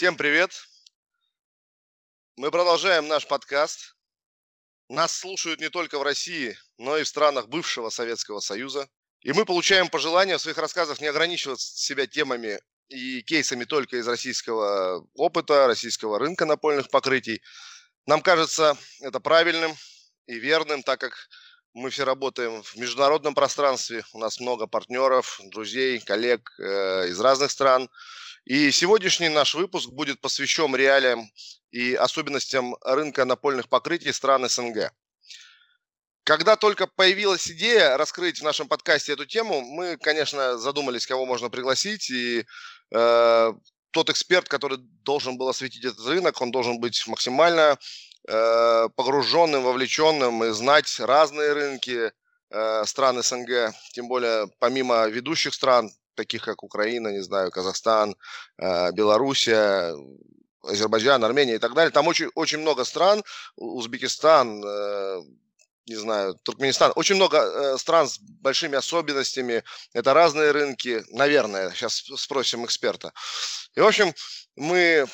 Всем привет! Мы продолжаем наш подкаст. Нас слушают не только в России, но и в странах бывшего Советского Союза. И мы получаем пожелания в своих рассказах не ограничивать себя темами и кейсами только из российского опыта, российского рынка напольных покрытий. Нам кажется это правильным и верным, так как мы все работаем в международном пространстве, у нас много партнеров, друзей, коллег э, из разных стран. И сегодняшний наш выпуск будет посвящен реалиям и особенностям рынка напольных покрытий стран СНГ. Когда только появилась идея раскрыть в нашем подкасте эту тему, мы, конечно, задумались, кого можно пригласить. И э, тот эксперт, который должен был осветить этот рынок, он должен быть максимально Э, погруженным, вовлеченным и знать разные рынки э, стран СНГ, тем более помимо ведущих стран, таких как Украина, не знаю, Казахстан, э, Белоруссия, Азербайджан, Армения и так далее. Там очень, очень много стран, Узбекистан, не знаю, Туркменистан, очень много стран с большими особенностями, это разные рынки, наверное, сейчас спросим эксперта. И, в общем, мы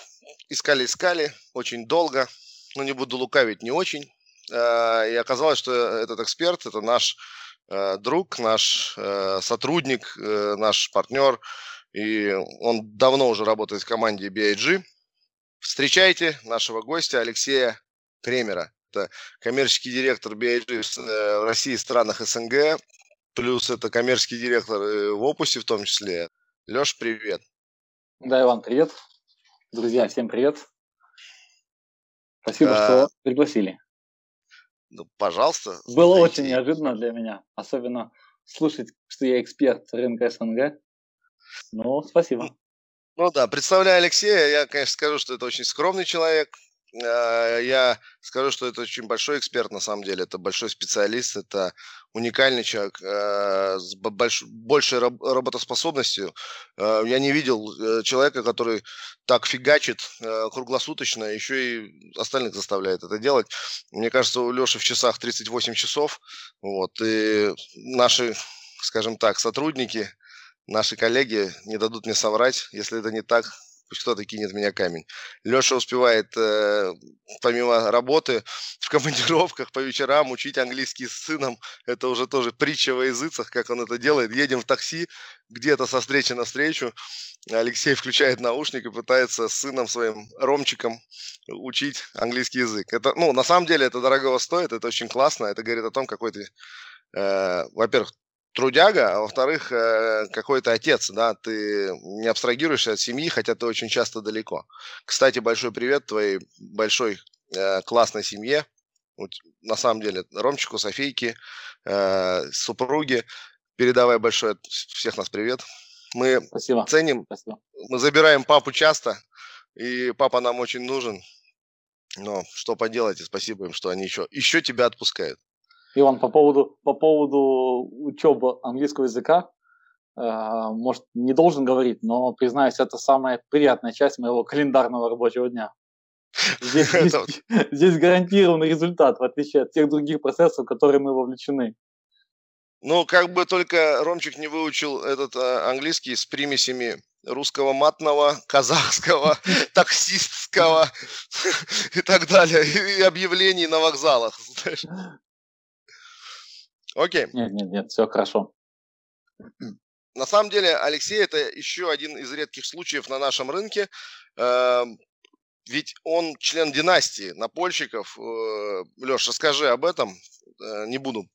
искали-искали очень долго, ну не буду лукавить, не очень. И оказалось, что этот эксперт – это наш э, друг, наш э, сотрудник, э, наш партнер, и он давно уже работает в команде BIG. Встречайте нашего гостя Алексея Кремера. Это коммерческий директор BIG в России и странах СНГ, плюс это коммерческий директор в Опусе в том числе. Леш, привет. Да, Иван, привет. Друзья, всем привет. Спасибо, а... что пригласили. Ну, пожалуйста. Было зайти. очень неожиданно для меня, особенно слушать, что я эксперт рынка СНГ. Ну, спасибо. Ну да, представляя Алексея, я, конечно, скажу, что это очень скромный человек, я скажу, что это очень большой эксперт на самом деле, это большой специалист, это уникальный человек э, с больш, большей работоспособностью. Э, я не видел человека, который так фигачит круглосуточно, еще и остальных заставляет это делать. Мне кажется, у Леши в часах 38 часов, вот, и наши, скажем так, сотрудники, наши коллеги не дадут мне соврать, если это не так, пусть кто-то кинет меня камень. Леша успевает, э, помимо работы, в командировках по вечерам учить английский с сыном. Это уже тоже притча во языцах, как он это делает. Едем в такси, где-то со встречи на встречу. Алексей включает наушник и пытается с сыном своим Ромчиком учить английский язык. Это, ну, на самом деле это дорого стоит, это очень классно. Это говорит о том, какой ты, э, во-первых, трудяга, а во-вторых, э, какой то отец, да, ты не абстрагируешься от семьи, хотя ты очень часто далеко. Кстати, большой привет твоей большой э, классной семье, на самом деле, Ромчику, Софейке, э, супруге, передавай большой от всех нас привет. Мы Спасибо. ценим, Спасибо. мы забираем папу часто, и папа нам очень нужен, но что поделать, и спасибо им, что они еще, еще тебя отпускают. Иван, по поводу, по поводу учебы английского языка, э, может, не должен говорить, но, признаюсь, это самая приятная часть моего календарного рабочего дня. Здесь, здесь, здесь гарантированный результат, в отличие от тех других процессов, в которые мы вовлечены. Ну, как бы только Ромчик не выучил этот а, английский с примесями русского матного, казахского, таксистского и так далее, и объявлений на вокзалах. Окей. Нет, нет, нет, все хорошо. На самом деле, Алексей это еще один из редких случаев на нашем рынке. Эм, ведь он член династии напольщиков. Э, Леш, расскажи об этом. Э, не буду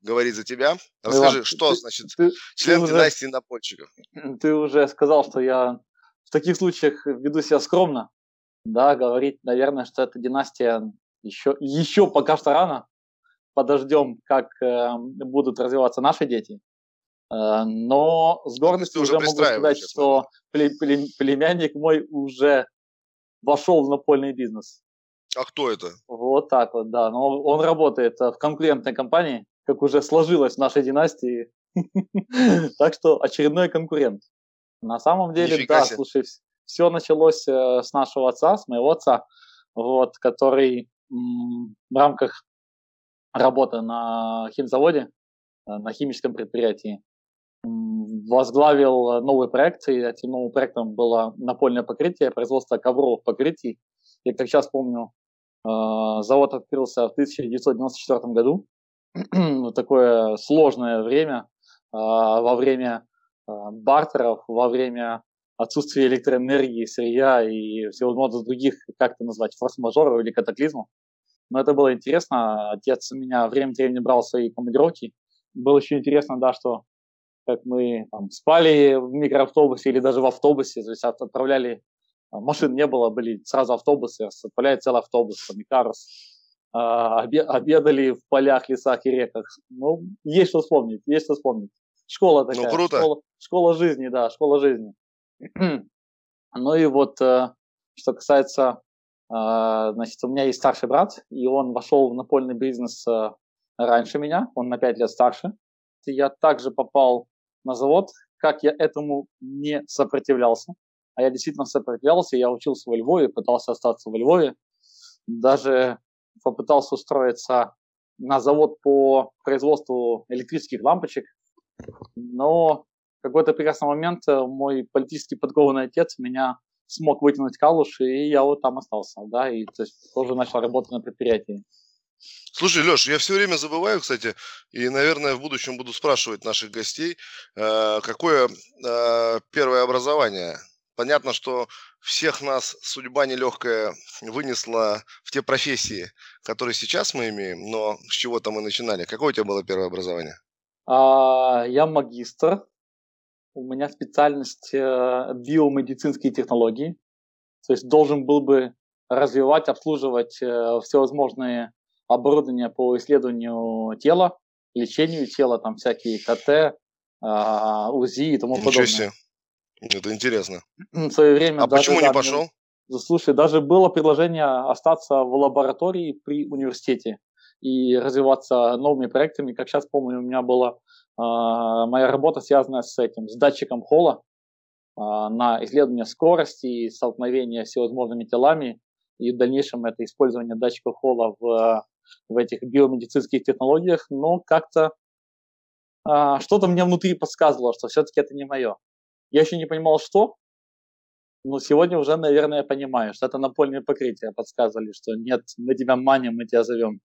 говорить за тебя. Расскажи, Иван, что ты, значит ты, член ты династии уже, напольщиков. Ты уже сказал, что я в таких случаях веду себя скромно. Да, говорить, наверное, что эта династия еще, еще пока что рано подождем, как э, будут развиваться наши дети. Э, но с гордостью уже, могу сказать, что племянник мой уже вошел в напольный бизнес. А кто это? Вот так вот, да. Но он работает э, в конкурентной компании, как уже сложилось в нашей династии. Так что очередной конкурент. На самом деле, да, слушай, все началось с нашего отца, с моего отца, вот, который в рамках работа на химзаводе, э, на химическом предприятии. Возглавил новый проект, и этим новым проектом было напольное покрытие, производство ковровых покрытий. Я как сейчас помню, завод открылся в 1994 году. Такое сложное время, во время бартеров, во время отсутствия электроэнергии, сырья и всевозможных других, как это назвать, форс-мажоров или катаклизмов. Но это было интересно. Отец меня время времени брал свои командировки. Было еще интересно, да, что как мы там, спали в микроавтобусе или даже в автобусе, то есть отправляли, машин не было, были сразу автобусы, отправляли целый автобус, там, Икарус, а, обедали в полях, лесах и реках. Ну, есть что вспомнить, есть что вспомнить. Школа ну, такая. Ну, круто. Школа, школа жизни, да, школа жизни. ну и вот, э, что касается, значит, у меня есть старший брат, и он вошел в напольный бизнес э, раньше меня, он на 5 лет старше. Я также попал на завод, как я этому не сопротивлялся. А я действительно сопротивлялся, я учился во Львове, пытался остаться во Львове. Даже попытался устроиться на завод по производству электрических лампочек, но в какой-то прекрасный момент э, мой политически подкованный отец меня смог вытянуть калуш, и я вот там остался, да, и то есть тоже начал работать на предприятии. Слушай, Леш, я все время забываю, кстати, и, наверное, в будущем буду спрашивать наших гостей, э, какое э, первое образование. Понятно, что всех нас судьба нелегкая вынесла в те профессии, которые сейчас мы имеем, но с чего-то мы начинали. Какое у тебя было первое образование? А, я магистр. У меня специальность э, биомедицинские технологии. То есть должен был бы развивать, обслуживать всевозможные оборудование по исследованию тела, лечению тела, там всякие КТ, а, УЗИ и тому Ничего подобное. Себе. Это интересно. В свое время. А даже, почему да, не пошел? Слушай, даже было предложение остаться в лаборатории при университете и развиваться новыми проектами. Как сейчас помню, у меня была э, моя работа связанная с этим, с датчиком холла э, на исследование скорости, столкновения с всевозможными телами и в дальнейшем это использование датчика холла в в этих биомедицинских технологиях, но как-то а, что-то мне внутри подсказывало, что все-таки это не мое. Я еще не понимал, что, но сегодня уже, наверное, понимаю, что это напольное покрытие подсказывали, что нет, мы тебя маним, мы тебя зовем.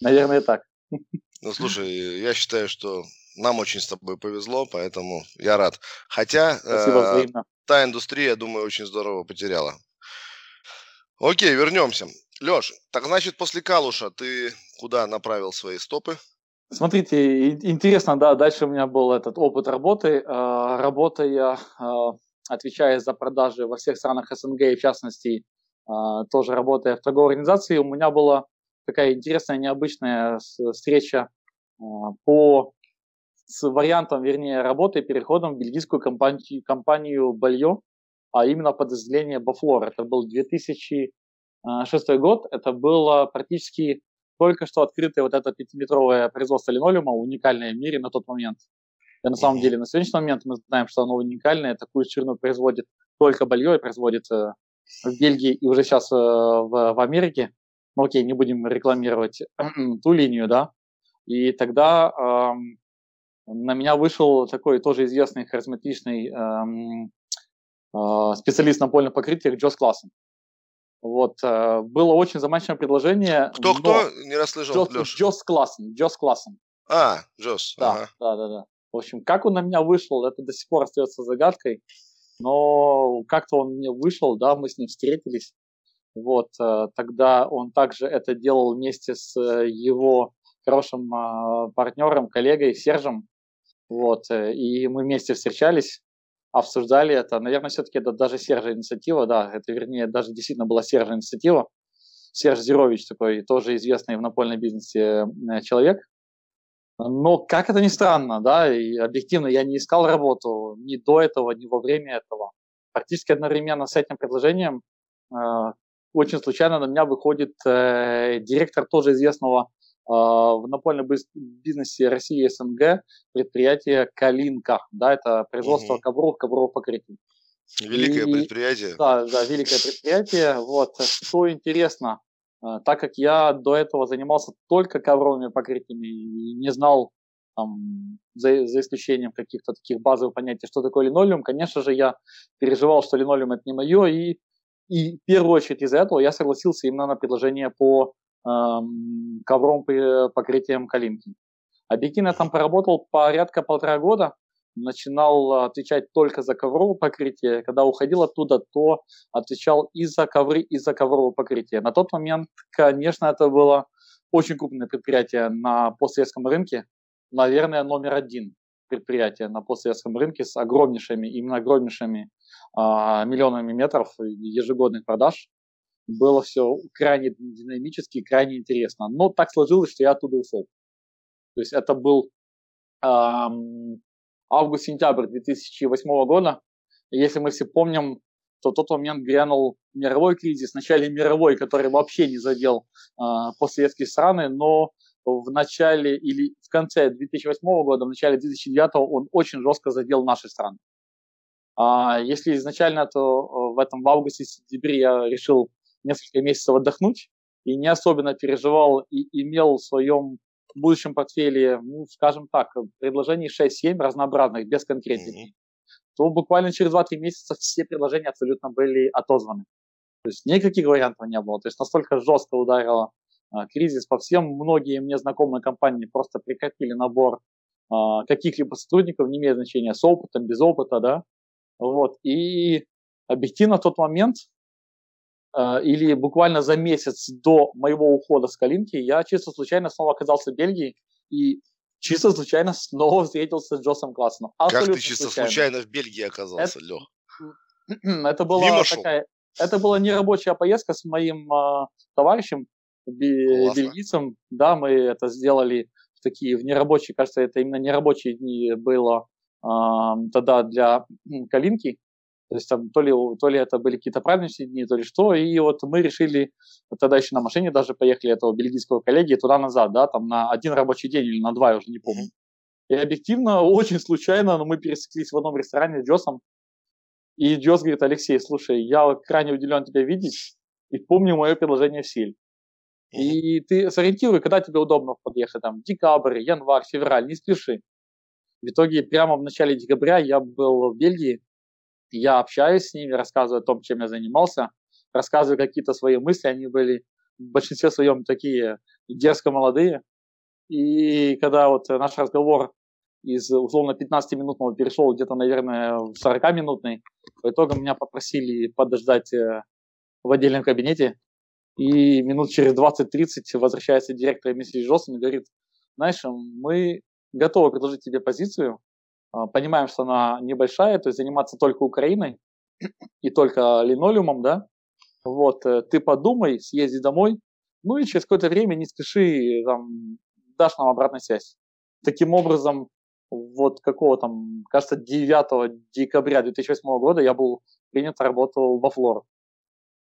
Наверное, так. Ну, слушай, я считаю, что нам очень с тобой повезло, поэтому я рад. Хотя Спасибо, э, та индустрия, я думаю, очень здорово потеряла. Окей, вернемся. Леш, так значит, после Калуша ты куда направил свои стопы? Смотрите, интересно, да, дальше у меня был этот опыт работы. А, работа я, а, отвечая за продажи во всех странах СНГ, и в частности, а, тоже работая в торговой организации, у меня была такая интересная, необычная встреча по с вариантом, вернее, работы переходом в бельгийскую компанию, компанию Балье, а именно подразделение Бафлор. Это был 2000 а, шестой год, это было практически только что открытое вот это пятиметровое производство линолеума, уникальное в мире на тот момент. И на самом деле на сегодняшний момент мы знаем, что оно уникальное, такую ширину производит только Балье и производит э, в Бельгии и уже сейчас э, в, в Америке. Ну окей, не будем рекламировать ту линию, да. И тогда эм, на меня вышел такой тоже известный харизматичный эм, э, специалист напольных покрытиях Джос Классен. Вот, э, было очень заманчивое предложение. Кто-кто? Не расслышал, Джос, Леша. Джос Классен, Джос Классен. А, Джос, да, ага. да, да, да. В общем, как он на меня вышел, это до сих пор остается загадкой. Но как-то он мне вышел, да, мы с ним встретились. Вот, э, тогда он также это делал вместе с э, его хорошим партнером, коллегой Сержем. Вот, и мы вместе встречались обсуждали это. Наверное, все-таки это даже Сержа инициатива, да, это вернее даже действительно была Сержа инициатива. Серж Зирович такой тоже известный в напольном бизнесе э, человек. Но как это ни странно, да, и объективно я не искал работу ни до этого, ни во время этого. Практически одновременно с этим предложением э, очень случайно на меня выходит э, директор тоже известного а, в напольном бизнесе России и СНГ предприятие Калинка. Да, это производство угу. ковров, ковровых покрытий. Великое и, предприятие. Да, да, великое предприятие. Вот, что интересно, а, так как я до этого занимался только ковровыми покрытиями и не знал там, за, за исключением каких-то таких базовых понятий, что такое линолеум, конечно же, я переживал, что линолеум это не мое, и, и в первую очередь из-за этого я согласился именно на предложение по эм, ковровым покрытиям калинки. Объективно там поработал порядка полтора года, начинал отвечать только за ковровое покрытие. Когда уходил оттуда, то отвечал и за ковры, и за ковровое покрытие. На тот момент, конечно, это было очень крупное предприятие на постсоветском рынке. Наверное, номер один предприятие на постсоветском рынке с огромнейшими, именно огромнейшими а, миллионами метров ежегодных продаж. Было все крайне динамически, крайне интересно. Но так сложилось, что я оттуда ушел. То есть это был эм, август-сентябрь 2008 года. Если мы все помним, то тот момент грянул мировой кризис, вначале мировой, который вообще не задел э, постсоветские страны, но в начале или в конце 2008 года, в начале 2009 он очень жестко задел наши страны. А если изначально, то э, в этом в августе-сентябре я решил несколько месяцев отдохнуть и не особенно переживал и имел в своем будущем портфеле, ну, скажем так, предложений 6-7 разнообразных, без конкретики, mm-hmm. то буквально через 2-3 месяца все предложения абсолютно были отозваны. То есть никаких вариантов не было. То есть настолько жестко ударило кризис по всем. Многие мне знакомые компании просто прекратили набор а, каких-либо сотрудников, не имеет значения, с опытом, без опыта, да. Вот. И объективно в тот момент а, или буквально за месяц до моего ухода с Калинки я чисто случайно снова оказался в Бельгии и чисто случайно снова встретился с Джосом Классоном. Как ты чисто случайно, случайно в Бельгии оказался, Лех? Это была такая... Это была не рабочая поездка с моим э, товарищем, бельгийцем. Да, мы это сделали в такие в нерабочие, кажется, это именно нерабочие дни было э, тогда для Калинки. То есть там то ли, то ли это были какие-то праздничные дни, то ли что. И вот мы решили, вот тогда еще на машине даже поехали этого бельгийского коллеги туда-назад, да, там на один рабочий день или на два, я уже не помню. И объективно, очень случайно, но мы пересеклись в одном ресторане с Джосом. И Джос говорит, Алексей, слушай, я крайне удивлен тебя видеть, и помню мое предложение в силе. И ты сориентируй, когда тебе удобно подъехать, там, декабрь, январь, февраль, не спеши. В итоге прямо в начале декабря я был в Бельгии, я общаюсь с ними, рассказываю о том, чем я занимался, рассказываю какие-то свои мысли, они были в большинстве своем такие дерзко молодые. И когда вот наш разговор из условно 15-минутного перешел где-то, наверное, в 40-минутный, по итогам меня попросили подождать э, в отдельном кабинете, и минут через 20-30 возвращается директор Миссис Джонсон и говорит, знаешь, мы готовы предложить тебе позицию, а, понимаем, что она небольшая, то есть заниматься только Украиной и только линолеумом, да, вот, э, ты подумай, съезди домой, ну и через какое-то время не спеши, там, дашь нам обратную связь. Таким образом, вот какого там, кажется, 9 декабря 2008 года я был принят, работал во Флор.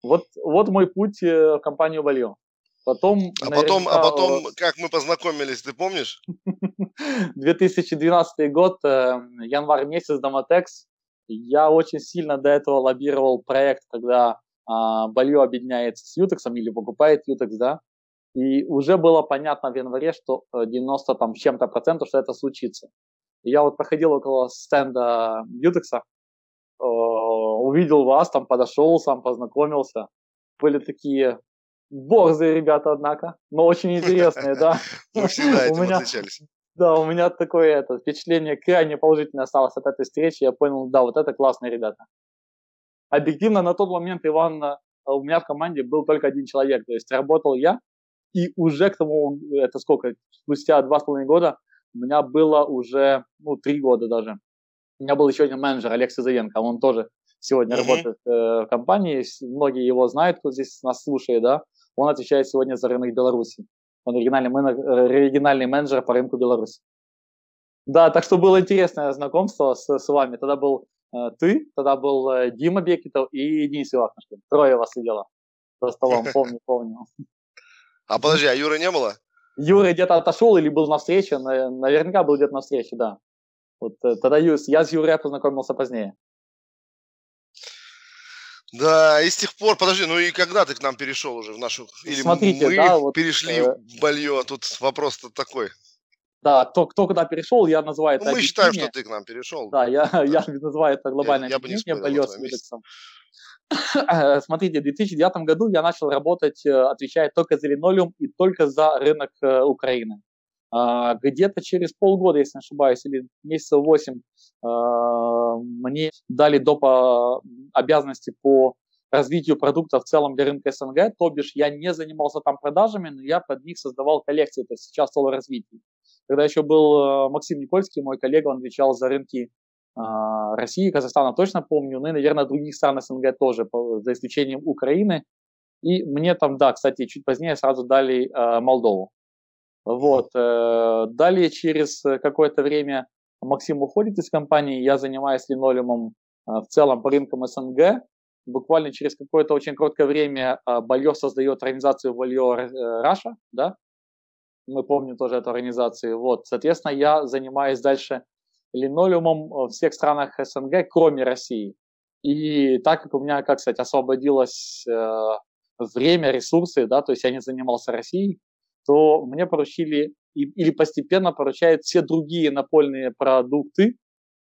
Вот, вот мой путь э, в компанию Валио. Потом, а потом, а потом, как мы познакомились, ты помнишь? 2012 год, э, январь месяц, Домотекс. Я очень сильно до этого лоббировал проект, когда а, Балью объединяется с Ютексом или покупает Ютекс, да. И уже было понятно в январе, что 90 там с чем-то процентов, что это случится. И я вот проходил около стенда Ютекса, Э, увидел вас, там подошел, сам познакомился. Были такие борзые ребята, однако, но очень интересные, да. Мы всегда этим отличались. Да, у меня такое это, впечатление крайне положительное осталось от этой встречи. Я понял, да, вот это классные ребята. Объективно, на тот момент, Иван, э, у меня в команде был только один человек. То есть работал я, и уже к тому, это сколько, спустя два с половиной года, у меня было уже, ну, три года даже, у меня был еще один менеджер, Олег Сизовенко, он тоже сегодня mm-hmm. работает э, в компании, многие его знают, кто здесь нас слушает, да, он отвечает сегодня за рынок Беларуси. Он оригинальный, менеджер, оригинальный менеджер по рынку Беларуси. Да, так что было интересное знакомство с, с вами. Тогда был э, ты, тогда был э, Дима Бекетов и Денис Ивахнушкин. Трое вас сидело за столом, помню, помню. А подожди, а Юры не было? Юра где-то отошел или был на встрече, наверняка был где-то на встрече, да. Вот э, тогда я с Юрой познакомился позднее. Да, и с тех пор, подожди, ну и когда ты к нам перешел уже в нашу... Или Смотрите, мы да, вот, перешли э... в Балье, тут вопрос-то такой. Да, кто, кто куда перешел, я называю это ну, Мы считаем, что ты к нам перешел. Да, я, я называю это глобальное я, объединение с индексом. Смотрите, в 2009 году я начал работать, э, отвечая только за линолеум и только за рынок э, Украины. А, где-то через полгода, если не ошибаюсь, или месяцев 8, а, мне дали доп. обязанности по развитию продукта в целом для рынка СНГ, то бишь я не занимался там продажами, но я под них создавал коллекции, то есть сейчас стало развитие. Когда еще был э, Максим Никольский, мой коллега, он отвечал за рынки а, России, Казахстана точно помню, ну и, наверное, других стран СНГ тоже, за исключением Украины. И мне там, да, кстати, чуть позднее сразу дали Молдову. Вот. Э, далее, через какое-то время Максим уходит из компании, я занимаюсь линолеумом э, в целом по рынкам СНГ. Буквально через какое-то очень короткое время э, Бальё создает организацию Бальё Раша, да, мы помним тоже эту организацию. Вот, соответственно, я занимаюсь дальше линолеумом в всех странах СНГ, кроме России. И так как у меня, как сказать, освободилось время, ресурсы, да, то есть я не занимался Россией, то мне поручили или постепенно поручают все другие напольные продукты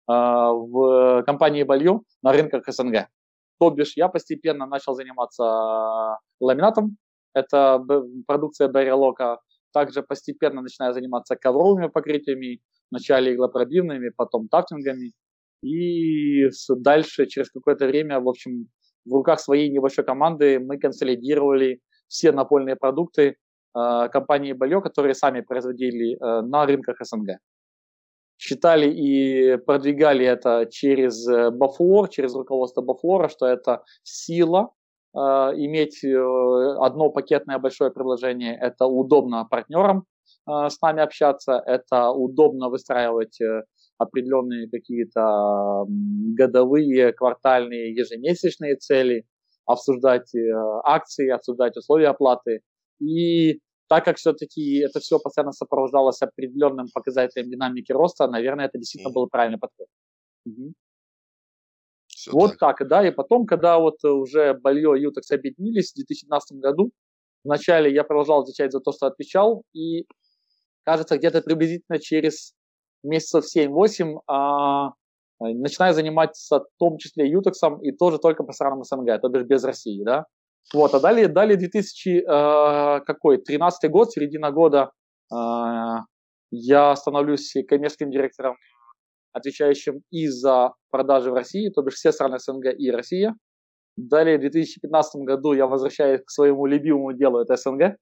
а, в компании Балью на рынках СНГ. То бишь я постепенно начал заниматься ламинатом, это продукция Берилока, также постепенно начинаю заниматься ковровыми покрытиями, вначале иглопробивными, потом тафтингами. И дальше, через какое-то время, в общем, в руках своей небольшой команды мы консолидировали все напольные продукты компании Балё, которые сами производили э, на рынках СНГ. Считали и продвигали это через э, Бафлор, через руководство Бафлора, что это сила, иметь одно пакетное большое предложение, это удобно партнерам с нами общаться, это удобно выстраивать определенные какие-то годовые, квартальные, ежемесячные цели, обсуждать акции, обсуждать условия оплаты. И так как все-таки это все постоянно сопровождалось определенным показателем динамики роста, наверное, это действительно был правильный подход. Угу. вот так. так, да, и потом, когда вот уже Бальё и Ютекс объединились в 2012 году, вначале я продолжал отвечать за то, что отвечал, и кажется, где-то приблизительно через месяцев 7-8 а, начинаю заниматься в том числе Ютексом и тоже только по странам СНГ, то бишь без России, да. Вот, а далее, далее 2000, э, какой, 13 год, середина года, э, я становлюсь коммерческим директором, отвечающим и за продажи в России, то бишь все страны СНГ и Россия. Далее в 2015 году я возвращаюсь к своему любимому делу, это СНГ.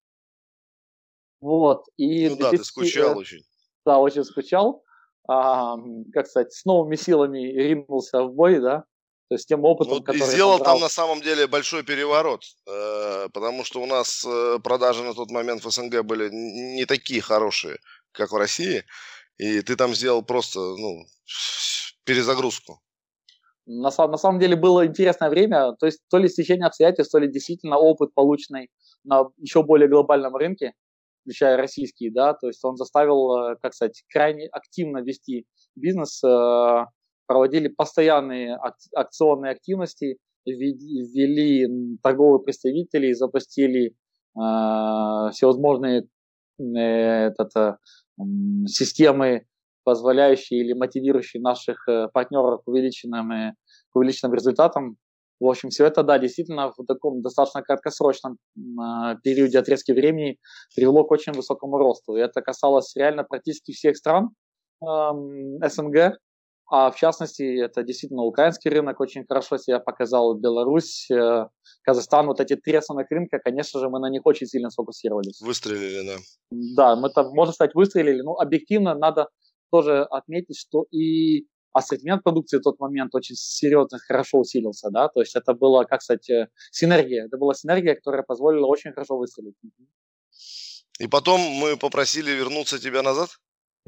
Вот, и ну 2000, да, ты скучал очень. Да, очень скучал. А, как сказать, с новыми силами ринулся в бой, да. То есть тем опытом, ну, который... И сделал там на самом деле большой переворот, э, потому что у нас э, продажи на тот момент в СНГ были не такие хорошие, как в России, и ты там сделал просто ну, перезагрузку. На, на самом деле было интересное время, то есть то ли стечение обстоятельств, то ли действительно опыт, полученный на еще более глобальном рынке, включая российский, да, то есть он заставил, э, как сказать, крайне активно вести бизнес, проводили постоянные акционные активности, ввели торговые представители, запустили э, всевозможные э, этот, э, системы, позволяющие или мотивирующие наших э, партнеров к увеличенным, э, к увеличенным результатам. В общем, все это, да, действительно в таком достаточно краткосрочном э, периоде отрезки времени привело к очень высокому росту. И это касалось реально практически всех стран СНГ, а в частности, это действительно украинский рынок очень хорошо себя показал, Беларусь, э, Казахстан, вот эти три основных рынка, конечно же, мы на них очень сильно сфокусировались. Выстрелили, да. Да, мы там, можно сказать, выстрелили. Но объективно надо тоже отметить, что и ассортимент продукции в тот момент очень серьезно, хорошо усилился, да, то есть это была, как сказать, э, синергия, это была синергия, которая позволила очень хорошо выстрелить. И потом мы попросили вернуться тебя назад?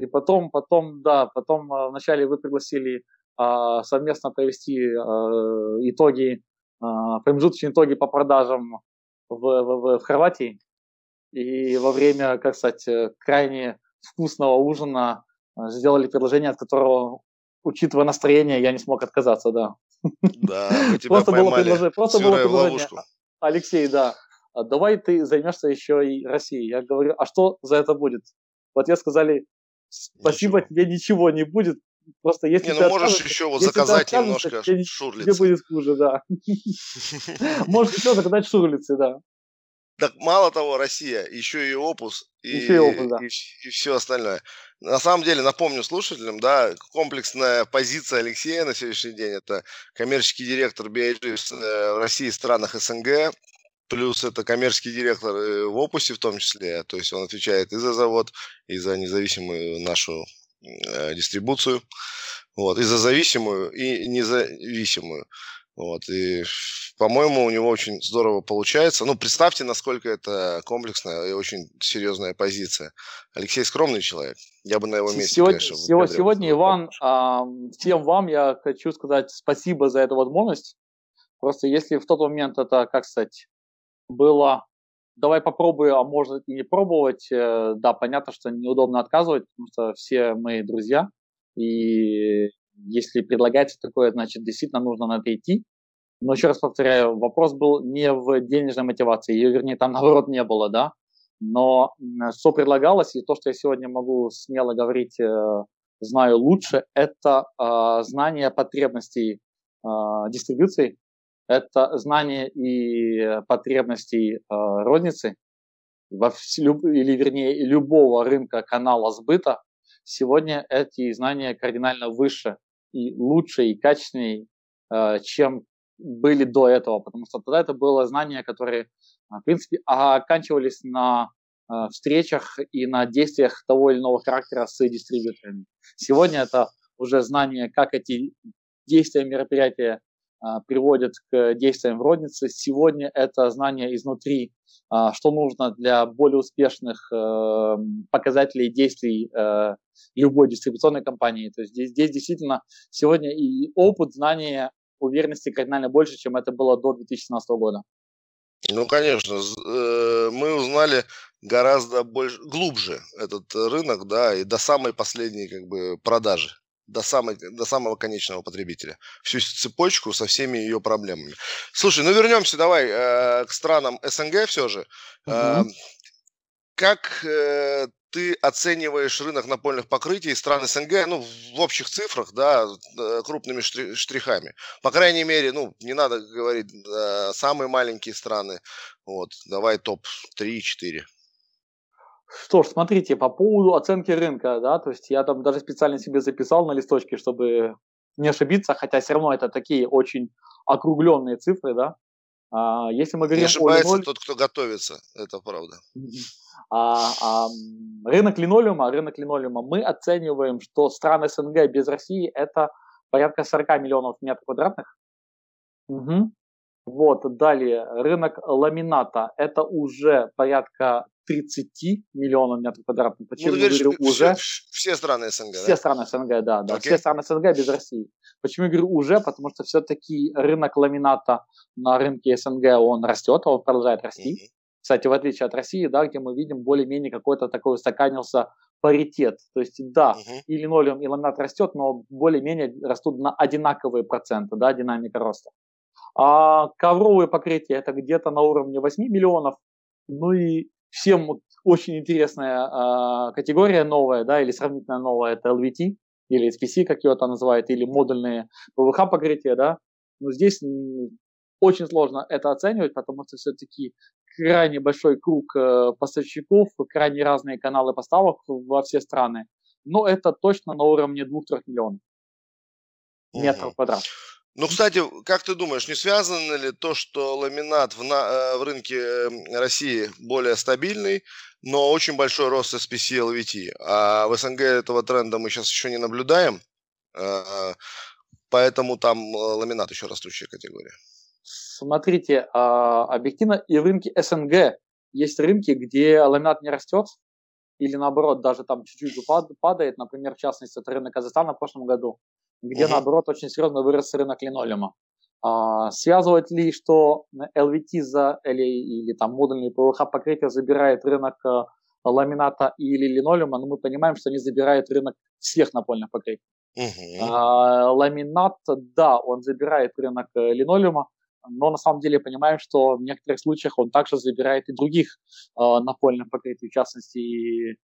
И потом, потом, да, потом а, вначале вы пригласили а, совместно провести а, итоги, а, промежуточные итоги по продажам в, в, в Хорватии. И во время, как сказать, крайне вкусного ужина а, сделали предложение, от которого, учитывая настроение, я не смог отказаться, да. Да, просто было предложение, просто было предложение. Алексей, да, давай ты займешься еще и Россией. Я говорю, а что за это будет? Вот я сказали, спасибо ничего. тебе ничего не будет. Просто если не, ну можешь еще вот заказать немножко тебе, шурлицы. Тебе будет хуже, да. Можешь еще заказать шурлицы, да. Так мало того, Россия, еще и опус, и, еще и, опус, да. и, и все остальное. На самом деле, напомню слушателям, да, комплексная позиция Алексея на сегодняшний день – это коммерческий директор BIG э, в России и странах СНГ, плюс это коммерческий директор э, в опусе в том числе, то есть он отвечает и за завод, и за независимую нашу э, дистрибуцию, вот, и за зависимую, и независимую. Вот, и, по-моему, у него очень здорово получается. Ну, представьте, насколько это комплексная и очень серьезная позиция. Алексей скромный человек. Я бы на его месте, сегодня, конечно, Сегодня, сегодня Иван, а, всем вам я хочу сказать спасибо за эту возможность. Просто если в тот момент это, как сказать, было давай попробую, а может и не пробовать, э, да, понятно, что неудобно отказывать, потому что все мои друзья, и если предлагается такое, значит, действительно нужно на это идти. Но еще раз повторяю, вопрос был не в денежной мотивации, ее, вернее, там наоборот не было, да, но что предлагалось, и то, что я сегодня могу смело говорить, э, знаю лучше, это э, знание потребностей э, дистрибуции, это знание и потребностей э, розницы, во, или вернее любого рынка канала сбыта, сегодня эти знания кардинально выше и лучше и качественнее, э, чем были до этого, потому что тогда это было знания, которые, в принципе, оканчивались на э, встречах и на действиях того или иного характера с дистрибьюторами. Сегодня это уже знание, как эти действия, мероприятия а, приводят к действиям в роднице. Сегодня это знание изнутри, а, что нужно для более успешных э, показателей действий э, любой дистрибуционной компании. То есть здесь, здесь действительно сегодня и опыт, знания, уверенности кардинально больше, чем это было до 2017 года. Ну, конечно, э, мы узнали гораздо больше, глубже этот рынок, да, и до самой последней как бы продажи до, самой, до самого конечного потребителя. Всю цепочку со всеми ее проблемами. Слушай, ну вернемся давай э, к странам СНГ все же. Угу. Э, как э, ты оцениваешь рынок напольных покрытий стран СНГ, ну, в общих цифрах, да, э, крупными штрихами. По крайней мере, ну, не надо говорить э, самые маленькие страны. Вот, давай топ 3-4. Что ж, смотрите, по поводу оценки рынка, да, то есть я там даже специально себе записал на листочке, чтобы не ошибиться, хотя все равно это такие очень округленные цифры, да. А, если мы говорим не ошибается о тот, кто готовится, это правда. А, а, рынок линолеума, рынок линолеума, мы оцениваем, что страны СНГ без России это порядка 40 миллионов метров квадратных. Угу. Вот, далее, рынок ламината, это уже порядка 30 миллионов метров квадратных. Почему ну, я говорю уже? Все, все страны СНГ, Все да? страны СНГ, да, да. Okay. Все страны СНГ без России. Почему я говорю уже? Потому что все-таки рынок ламината на рынке СНГ, он растет, он продолжает расти. Mm-hmm. Кстати, в отличие от России, да, где мы видим более-менее какой-то такой устаканился паритет. То есть, да, uh-huh. и линолеум, и ламинат растет, но более-менее растут на одинаковые проценты, да, динамика роста. А ковровые покрытия это где-то на уровне 8 миллионов. Ну и всем очень интересная э, категория новая, да, или сравнительно новая, это LVT, или SPC, как его там называют, или модульные ПВХ покрытия, да. Но здесь очень сложно это оценивать, потому что все-таки крайне большой круг э, поставщиков, крайне разные каналы поставок во все страны. Но это точно на уровне 2-3 миллионов метров квадратных. Ну, кстати, как ты думаешь, не связано ли то, что ламинат в, на, э, в рынке России более стабильный, но очень большой рост SPC и LVT, а в СНГ этого тренда мы сейчас еще не наблюдаем, э, поэтому там э, ламинат еще растущая категория. Смотрите, а, объективно и в рынке СНГ есть рынки, где ламинат не растет, или наоборот, даже там чуть-чуть падает, например, в частности, это рынок Казахстана в прошлом году, где, угу. наоборот, очень серьезно вырос рынок линолеума. А, связывать ли, что LVT за, или, или там модульные ПВХ покрытия забирает рынок а, ламината или линолеума, но мы понимаем, что они забирают рынок всех напольных покрытий. Uh-huh. А, ламинат, да, он забирает рынок э, линолеума, но на самом деле понимаем, что в некоторых случаях он также забирает и других э, напольных покрытий, в частности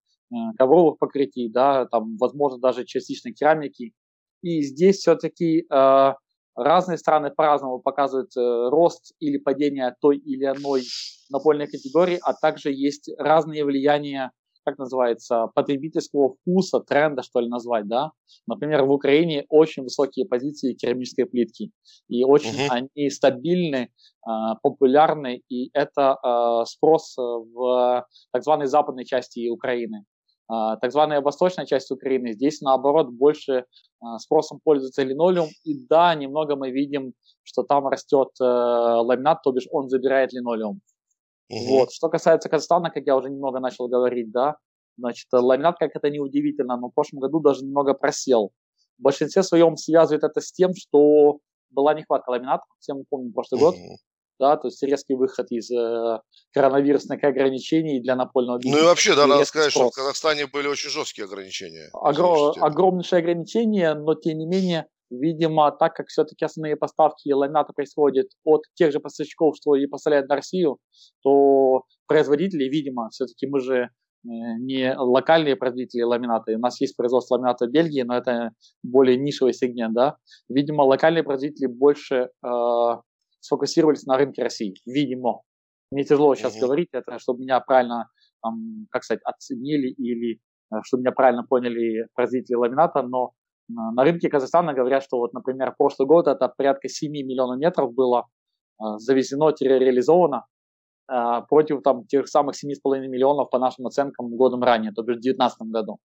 ковровых покрытий, да, там, возможно, даже частично керамики. И здесь все-таки э, разные страны по-разному показывают э, рост или падение той или иной напольной категории, а также есть разные влияния как называется, потребительского вкуса, тренда, что ли, назвать, да. Например, в Украине очень высокие позиции керамической плитки, и очень uh-huh. они стабильны, а, популярны, и это а, спрос в так званой западной части Украины. А, так званая восточная часть Украины, здесь наоборот больше спросом пользуется линолеум, и да, немного мы видим, что там растет э, ламинат, то бишь он забирает линолеум. Угу. Вот. Что касается Казахстана, как я уже немного начал говорить, да, значит, ламинат, как это неудивительно, но в прошлом году даже немного просел. В большинстве своем связывает это с тем, что была нехватка ламината, все мы помним прошлый год, да, то есть резкий выход из э, коронавирусных ограничений для напольного бизнеса. Ну и вообще, да, надо сказать, спрос. что в Казахстане были очень жесткие ограничения. Огр... Огромнейшие ограничения, но тем не менее Видимо, так как все-таки основные поставки ламината происходят от тех же поставщиков, что и поставляют на Россию, то производители, видимо, все-таки мы же э, не локальные производители ламината. У нас есть производство ламината в Бельгии, но это более нишевый сегмент, да. Видимо, локальные производители больше э, сфокусировались на рынке России. Видимо. Мне тяжело сейчас mm-hmm. говорить это, чтобы меня правильно, там, как сказать, оценили или э, чтобы меня правильно поняли производители ламината, но на рынке Казахстана говорят, что вот, например, прошлый год это порядка 7 миллионов метров было а, завезено-реализовано против там, тех самых 7,5 миллионов по нашим оценкам годом ранее, то есть в 2019 году.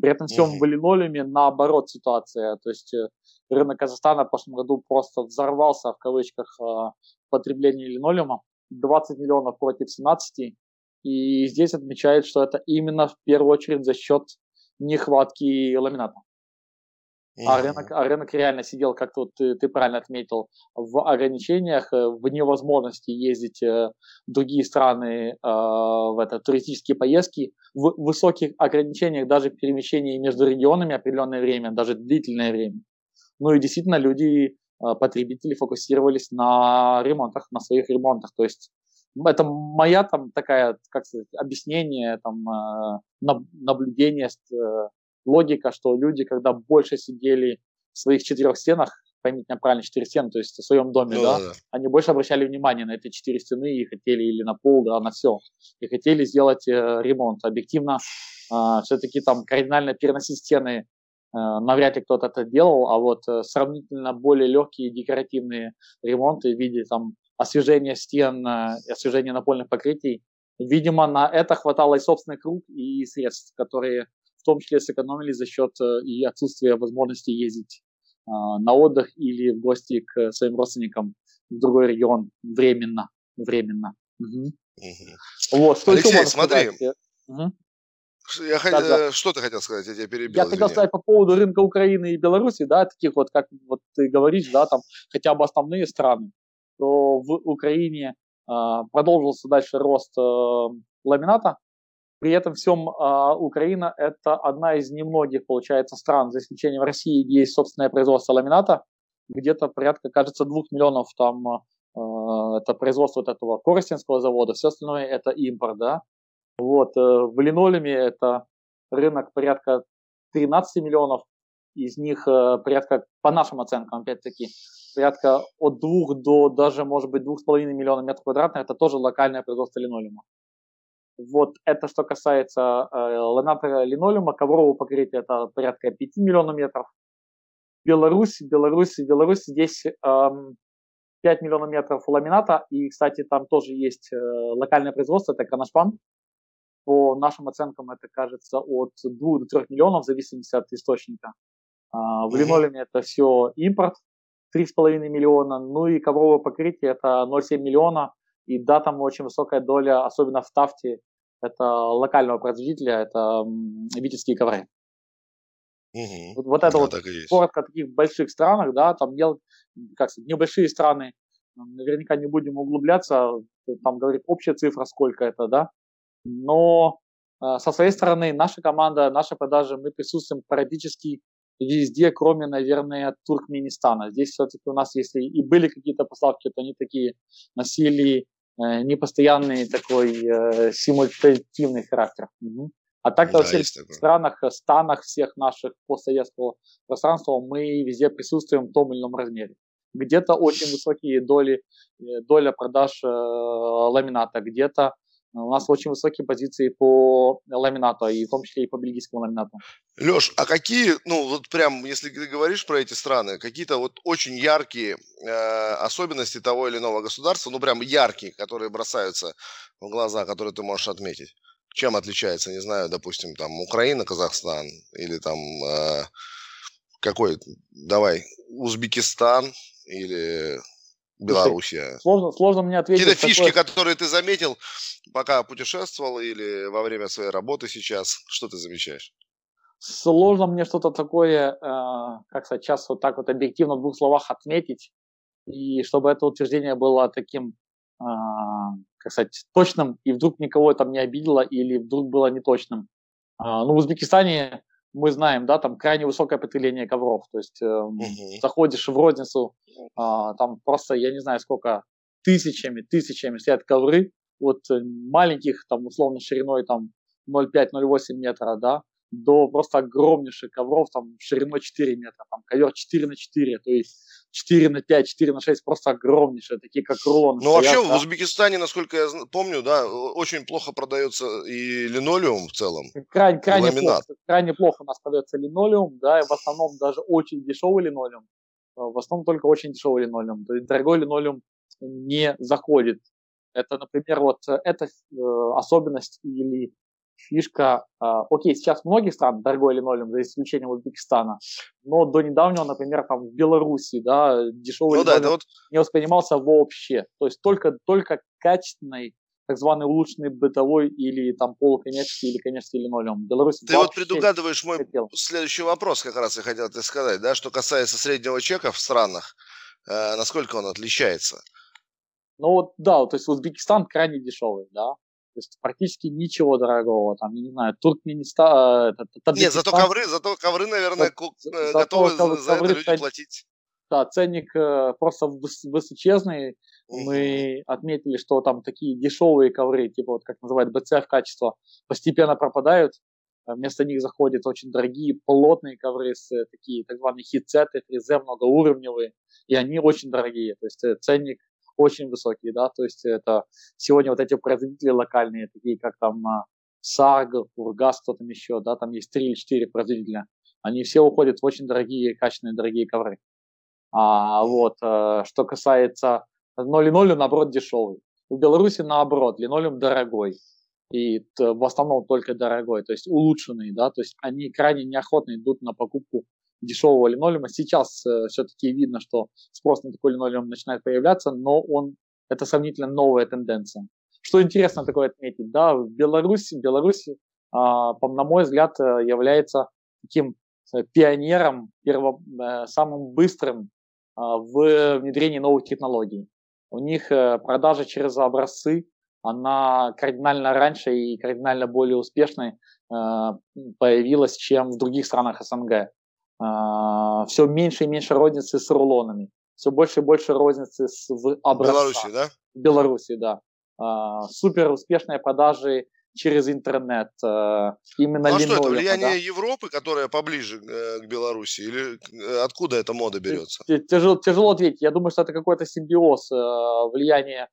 При этом всем mm-hmm. в линолеуме наоборот ситуация. То есть э, рынок Казахстана в прошлом году просто взорвался в кавычках а, потребление линолеума. 20 миллионов против 17. И здесь отмечают, что это именно в первую очередь за счет нехватки ламината. А рынок, а рынок реально сидел, как тут ты, ты правильно отметил, в ограничениях, э, в невозможности ездить э, в другие страны э, в это, туристические поездки, в высоких ограничениях даже перемещения между регионами определенное время, даже длительное время. Ну и действительно люди, потребители фокусировались на ремонтах, на своих ремонтах. То есть это моя там такая, как сказать, объяснение, там, наблюдение логика, что люди, когда больше сидели в своих четырех стенах, поймите меня правильно, четыре стены, то есть в своем доме, ну, да, да, они больше обращали внимание на эти четыре стены и хотели или на пол, да, на все, и хотели сделать э, ремонт. Объективно, э, все-таки там кардинально переносить стены э, навряд ли кто-то это делал, а вот э, сравнительно более легкие декоративные ремонты в виде там освежения стен, э, освежения напольных покрытий, видимо, на это хватало и собственных рук, и средств, которые в том числе сэкономили за счет э, и отсутствия возможности ездить а, на отдых или в гости к своим родственникам в другой регион временно. Временно. Угу. Угу. Вот, что Алексей, смотри. Угу. Я да, хот... да. Что ты хотел сказать? Я тебя перебил. Я хотел сказать по поводу рынка Украины и Беларуси, да, таких вот, как вот ты говоришь, да, там хотя бы основные страны, то в Украине э, продолжился дальше рост э, ламината, при этом всем э, Украина это одна из немногих, получается, стран, за исключением России, где есть собственное производство ламината. Где-то порядка, кажется, двух миллионов там э, это производство вот этого Коростенского завода, все остальное это импорт, да. Вот, э, в линолеуме это рынок порядка 13 миллионов, из них э, порядка, по нашим оценкам, опять-таки, порядка от двух до даже, может быть, двух с половиной миллионов метров квадратных, это тоже локальное производство линолеума. Вот это что касается э, ламината линолеума, коврового покрытия это порядка 5 миллионов метров. Беларусь, Беларусь, Беларусь здесь э, 5 миллионов метров ламината, и, кстати, там тоже есть э, локальное производство, это Канашпан. По нашим оценкам это кажется от 2 до 3 миллионов, в зависимости от источника. Э, в линолеуме это все импорт, 3,5 миллиона, ну и ковровое покрытие это 0,7 миллиона, и да, там очень высокая доля, особенно в Тафте, это локального производителя, это витебские ковры. Угу. Вот, вот это да, вот коротко таких больших странах, да, там дел, как сказать, небольшие страны, наверняка не будем углубляться, там говорит общая цифра, сколько это, да, но э, со своей стороны наша команда, наша продажа, мы присутствуем практически везде, кроме, наверное, Туркменистана. Здесь все-таки у нас, если и были какие-то поставки, то они такие носили э, непостоянный такой э, симультативный характер. Угу. А так-то да, во всех странах, станах всех наших постсоветского пространства мы везде присутствуем в том или ином размере. Где-то очень высокие доли, э, доля продаж э, ламината, где-то у нас очень высокие позиции по ламинату, и в том числе и по бельгийскому ламинату. Леш, а какие, ну вот прям, если ты говоришь про эти страны, какие-то вот очень яркие э, особенности того или иного государства, ну прям яркие, которые бросаются в глаза, которые ты можешь отметить? Чем отличается, не знаю, допустим, там Украина, Казахстан или там э, какой, давай, Узбекистан или Белоруссия? Сложно, сложно мне ответить. Какие-то фишки, такое... которые ты заметил, пока путешествовал или во время своей работы сейчас, что ты замечаешь? Сложно мне что-то такое, э, как сказать, сейчас вот так вот объективно в двух словах отметить, и чтобы это утверждение было таким, э, как сказать, точным, и вдруг никого там не обидело, или вдруг было неточным. Э, ну, в Узбекистане мы знаем, да, там крайне высокое потребление ковров. То есть э, угу. заходишь в розницу, э, там просто, я не знаю, сколько, тысячами, тысячами стоят ковры, вот э, маленьких, там, условно, шириной там 0,5-0,8 метра, да, до просто огромнейших ковров, там, шириной 4 метра, там, ковер 4 на 4, то есть 4 на 5, 4 на 6, просто огромнейшие, такие как рулоны. Ну, стоят, вообще, да? в Узбекистане, насколько я помню, да, очень плохо продается и линолеум в целом. Крайне, крайне, плохо, крайне плохо у нас продается линолеум, да, и в основном даже очень дешевый линолеум, а, в основном только очень дешевый линолеум, то есть дорогой линолеум не заходит. Это, например, вот э, эта э, особенность или фишка, э, окей, сейчас многие страны дорогой линолеум, за исключением Узбекистана, но до недавнего, например, там в Беларуси, да, дешевый ну, да, вот... не воспринимался вообще. То есть только, только качественный так званый улучшенный бытовой или там полукоммерческий или коммерческий линолеум. Беларусь Ты вот предугадываешь мой хотел. следующий вопрос, как раз я хотел тебе сказать, да, что касается среднего чека в странах, э, насколько он отличается? Ну вот, да, то есть Узбекистан крайне дешевый, да. То есть практически ничего дорогого, там, я не знаю, Туркменистан... Э, Нет, зато ковры, зато ковры, наверное, за, э, готовы за, за ковры, это люди платить. Да, ценник э, просто высочезный. Мы отметили, что там такие дешевые ковры, типа вот как называют БЦФ качество, постепенно пропадают. Вместо них заходят очень дорогие плотные ковры, с, такие так званые хитсеты, фризе многоуровневые, и они очень дорогие. То есть ценник очень высокие, да, то есть это сегодня вот эти производители локальные, такие как там а, Сарг, Ургас, кто там еще, да, там есть три или четыре производителя, они все уходят в очень дорогие, качественные, дорогие ковры. А, вот, э, что касается, но линолеум, наоборот, дешевый. В Беларуси, наоборот, линолеум дорогой. И в основном только дорогой, то есть улучшенный, да, то есть они крайне неохотно идут на покупку дешевого линолеума. Сейчас э, все-таки видно, что спрос на такой линолеум начинает появляться, но он это сравнительно новая тенденция. Что интересно такое отметить, да, в Беларуси, Беларуси, а, на мой взгляд, э, является таким э, пионером, перво, самым быстрым а, в внедрении новых технологий. У них продажа через образцы, она кардинально раньше и кардинально более успешной появилась, чем в других странах СНГ. А, все меньше и меньше розницы с рулонами, все больше и больше розницы с, в образцах. Беларуси, да? В Беларуси, да. А, супер успешные продажи через интернет. А, именно ну, а что это, влияние да? Европы, которая поближе э, к Беларуси, или э, откуда эта мода берется? Тяжело, тяжело ответить. Я думаю, что это какой-то симбиоз влияния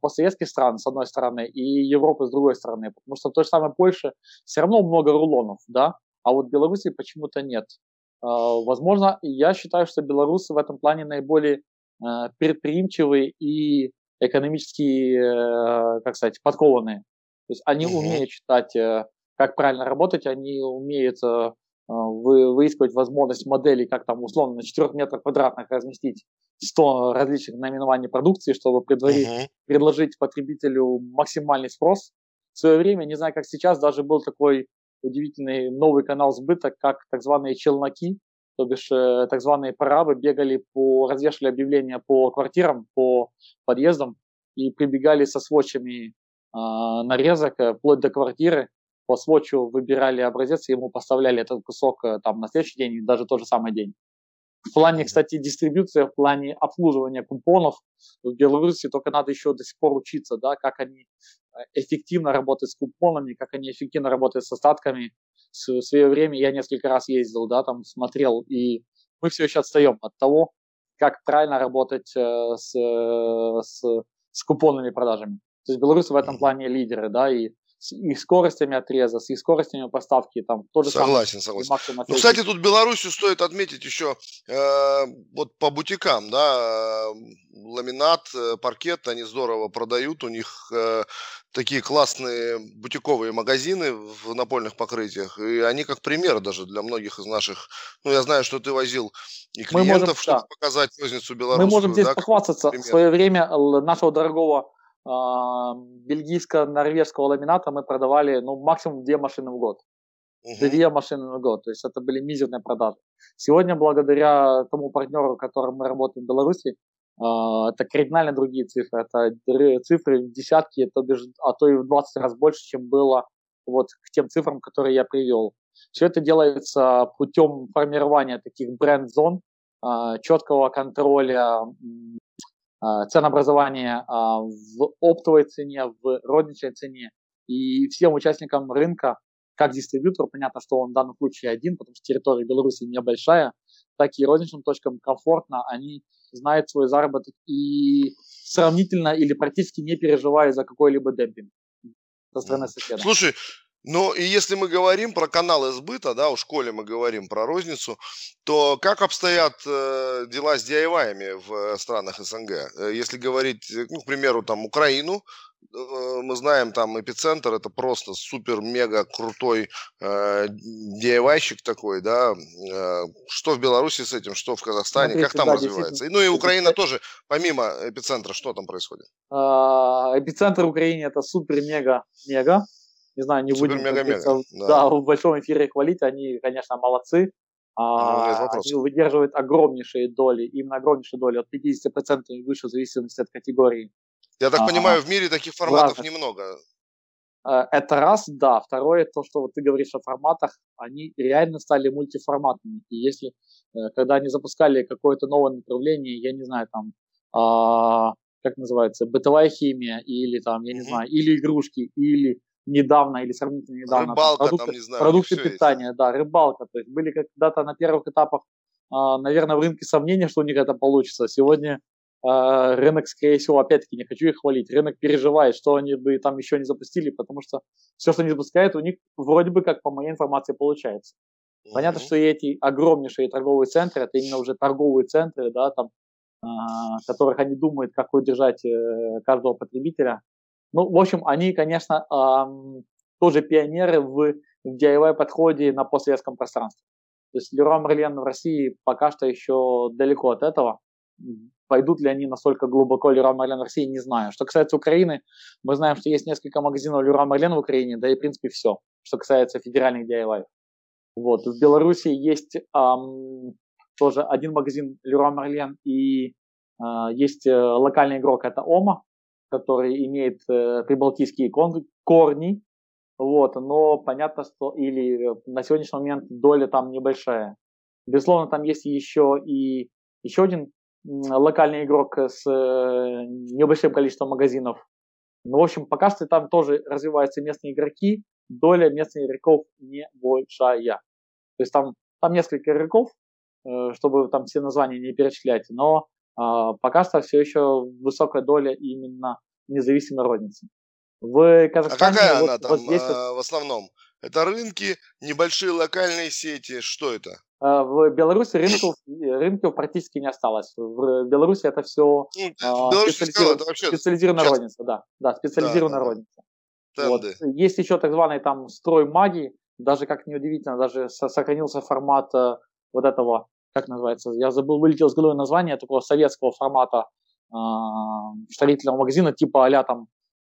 постсоветских стран, с одной стороны, и Европы с другой стороны. Потому что в той же самой Польше все равно много рулонов, да, а вот в Беларуси почему-то нет. А, возможно, я считаю, что белорусы в этом плане наиболее а, предприимчивые и экономически, э, как сказать, подкованные. То есть они угу. умеют читать, э, как правильно работать, они умеют э, выискивать возможность моделей, как там условно на 4 метрах квадратных разместить 100 различных наименований продукции, чтобы предварить, uh предложить потребителю максимальный спрос. В свое время, не знаю, как сейчас, даже был такой удивительный новый канал сбыта, как так званые челноки, то бишь э, так званые парабы бегали по, развешивали объявления по квартирам, по подъездам и прибегали со сводчами э, нарезок вплоть до квартиры, по сводчу выбирали образец и ему поставляли этот кусок э, там на следующий день, даже тот же самый день. В плане, кстати, дистрибуции, в плане обслуживания купонов в Беларуси только надо еще до сих пор учиться, да, как они эффективно работают с купонами, как они эффективно работают с остатками. В свое время я несколько раз ездил, да, там смотрел, и мы все еще отстаем от того, как правильно работать э, с, э, с, с купонными продажами. То есть белорусы в этом плане лидеры, да, и с их скоростями отреза, с их скоростями поставки, там тоже Согласен, самый, согласен. Ну, кстати, тут Белоруссию стоит отметить еще э, вот по бутикам, да, ламинат, э, паркет, они здорово продают, у них э, такие классные бутиковые магазины в напольных покрытиях, и они как пример даже для многих из наших, ну, я знаю, что ты возил и клиентов, можем, чтобы да. показать розницу белорусскую. Мы можем здесь да, похвастаться. В свое время нашего дорогого бельгийско-норвежского ламината мы продавали ну, максимум две машины в год. Uh-huh. Две машины в год. То есть это были мизерные продажи. Сегодня, благодаря тому партнеру, которым мы работаем в Беларуси, а, это кардинально другие цифры. Это цифры в десятки, это, а то и в 20 раз больше, чем было вот к тем цифрам, которые я привел. Все это делается путем формирования таких бренд-зон, а, четкого контроля а, ценообразование а, в оптовой цене, в розничной цене. И всем участникам рынка, как дистрибьютор, понятно, что он в данном случае один, потому что территория Беларуси небольшая, так и розничным точкам комфортно, они знают свой заработок и сравнительно или практически не переживают за какой-либо демпинг со стороны соседа. Слушай, ну и если мы говорим про каналы сбыта, да, у школе мы говорим про розницу, то как обстоят э, дела с DIY в странах СНГ? Э, если говорить, э, ну, к примеру, там Украину, э, мы знаем, там эпицентр это просто супер-мега крутой э, DIY-щик такой, да. Э, что в Беларуси с этим, что в Казахстане, Смотрите, как там да, развивается? Ну и Украина тоже, помимо эпицентра, что там происходит? А, эпицентр Украины это супер-мега-мега не знаю, не будем да. да, в большом эфире хвалить, они, конечно, молодцы, а, ну, они выдерживают огромнейшие доли, именно огромнейшие доли, от 50% и выше, в зависимости от категории. Я так а, понимаю, в мире таких форматов разных. немного. А, это раз, да. Второе, то, что вот ты говоришь о форматах, они реально стали мультиформатными. И если, э, когда они запускали какое-то новое направление, я не знаю, там, а, как называется, бытовая химия, или там, я не mm-hmm. знаю, или игрушки, или недавно или сравнительно недавно. Рыбалка, там, продукты, там, не знаю. Продукты питания, есть. да, рыбалка. То есть были когда-то на первых этапах, а, наверное, в рынке сомнения, что у них это получится. Сегодня а, рынок, скорее всего, опять-таки, не хочу их хвалить, рынок переживает, что они бы там еще не запустили, потому что все, что они запускают, у них вроде бы, как по моей информации, получается. Понятно, что и эти огромнейшие торговые центры, это именно уже торговые центры, да, там, в которых они думают, как удержать э, каждого потребителя, ну, в общем, они, конечно, эм, тоже пионеры в, в DIY-подходе на постсоветском пространстве. То есть Леруа Мерлен в России пока что еще далеко от этого. Пойдут ли они настолько глубоко Леруа Мерлен в России, не знаю. Что касается Украины, мы знаем, что есть несколько магазинов Леруа Мерлен в Украине, да и, в принципе, все, что касается федеральных DIY. Вот. В Беларуси есть эм, тоже один магазин Леруа Мерлен и э, есть локальный игрок, это Ома, который имеет э, прибалтийские корни, вот, но понятно, что или э, на сегодняшний момент доля там небольшая. Безусловно, там есть еще и еще один локальный игрок с э, небольшим количеством магазинов. Ну, в общем, пока что там тоже развиваются местные игроки, доля местных игроков небольшая. То есть там, там несколько игроков, э, чтобы там все названия не перечислять, но пока что все еще высокая доля именно независимой розницы. В Казахстане... А какая вот, она там вот здесь а, в основном? Это рынки, небольшие локальные сети, что это? А, в Беларуси рынков, рынков практически не осталось. В Беларуси это все ну, а, специализированная, это вообще специализированная сейчас... розница. Да, да, специализированная да, розница. Вот. Есть еще так званый там строй магии, даже как неудивительно, даже сохранился формат э, вот этого как называется, я забыл, вылетел с головы название такого советского формата э, строительного магазина, типа а там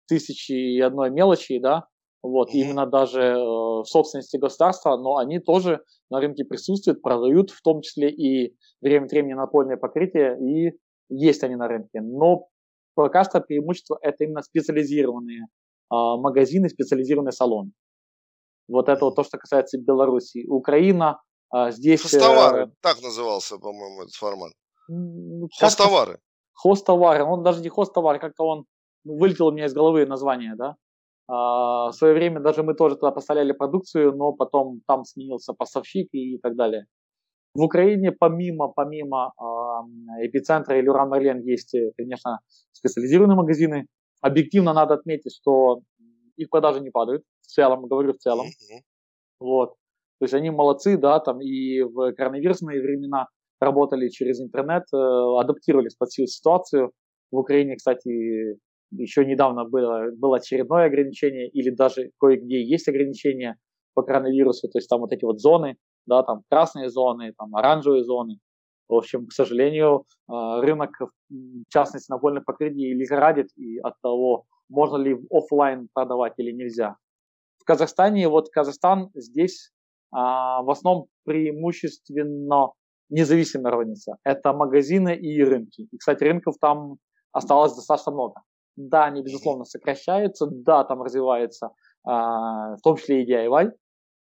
тысячи и одной мелочи, да, вот, mm-hmm. именно даже э, собственности государства, но они тоже на рынке присутствуют, продают, в том числе и время от времени напольное покрытие, и есть они на рынке. Но пока что преимущество это именно специализированные э, магазины, специализированные салоны. Вот это вот то, что касается Беларуси. Украина, а здесь... Хостовары, э, так назывался, по-моему, этот формат. Ну, хостовары. Хостовары, он даже не хостовар, как-то он вылетел у меня из головы название, да? А, в свое время даже мы тоже туда поставляли продукцию, но потом там сменился поставщик и так далее. В Украине помимо, помимо э, эпицентра или Уран Марлен есть, э, конечно, специализированные магазины. Объективно надо отметить, что их продажи не падают. В целом, говорю в целом. Mm-hmm. Вот. То есть они молодцы, да, там и в коронавирусные времена работали через интернет, э, адаптировались под всю ситуацию. В Украине, кстати, еще недавно было, было очередное ограничение, или даже кое-где есть ограничения по коронавирусу, то есть там вот эти вот зоны, да, там красные зоны, там оранжевые зоны. В общем, к сожалению, а, рынок, в частности, на вольном покрытии лихорадит, и от того, можно ли офлайн продавать или нельзя. В Казахстане, вот Казахстан здесь в основном преимущественно независимая розница. Это магазины и рынки. И, кстати, рынков там осталось достаточно много. Да, они, безусловно, сокращаются, да, там развивается, а, в том числе и DIY.